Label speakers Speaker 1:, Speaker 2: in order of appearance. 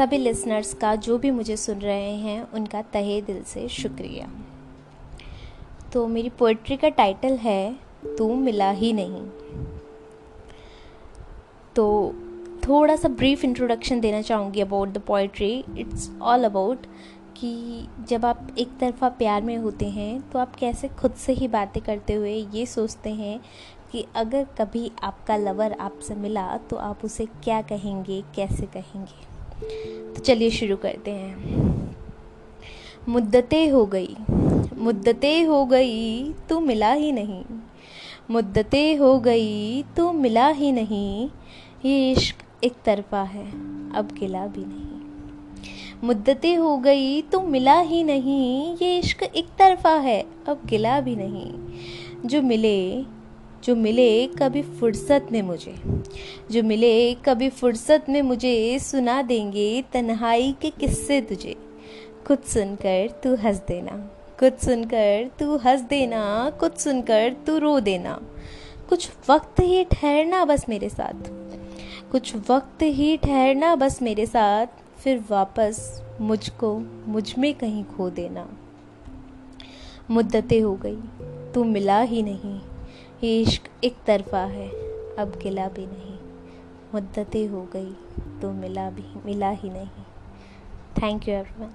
Speaker 1: सभी लिसनर्स का जो भी मुझे सुन रहे हैं, उनका तहे दिल से शुक्रिया। तो मेरी पोइट्री का टाइटल है, तू मिला ही नहीं। तो थोड़ा सा ब्रीफ इंट्रोडक्शन देना चाहूँगी about the poetry it's all about कि जब आप एक तरफा प्यार में होते हैं तो आप कैसे खुद से ही बातें करते हुए ये सोचते हैं कि अगर कभी आपका लवर आपसे मिला तो आप उसे क्या कहेंगे, कैसे कहेंगे? तो चलिए शुरू करते हैं। मुद्दतें हो गई, मुद्दतें हो गई तो मिला ही नहीं। मुद्दतें हो गई तो मिला ही नहीं। ये इश्क एक तरफा है, अब गिला भी नहीं। मुद्दतें हो गई तो मिला ही नहीं। ये इश्क एक तरफा है, अब गिला भी नहीं। जो मिले जो मिले कभी फुर्सत में मुझे, जो मिले कभी फुर्सत में मुझे सुना देंगे तन्हाई के किस्से तुझे। खुद सुनकर तू हंस देना, खुद सुनकर तू हंस देना कुछ सुनकर तू रो देना। कुछ वक्त ही ठहरना बस मेरे साथ, कुछ वक्त ही ठहरना बस मेरे साथ, फिर वापस मुझको मुझमें कहीं खो देना। मुद्दतें हो गई, तू मिला ही नहीं। इश्क एक तरफा है, अब गिला भी नहीं। मुद्दतें हो गई तो मिला भी, मिला ही नहीं। Thank you everyone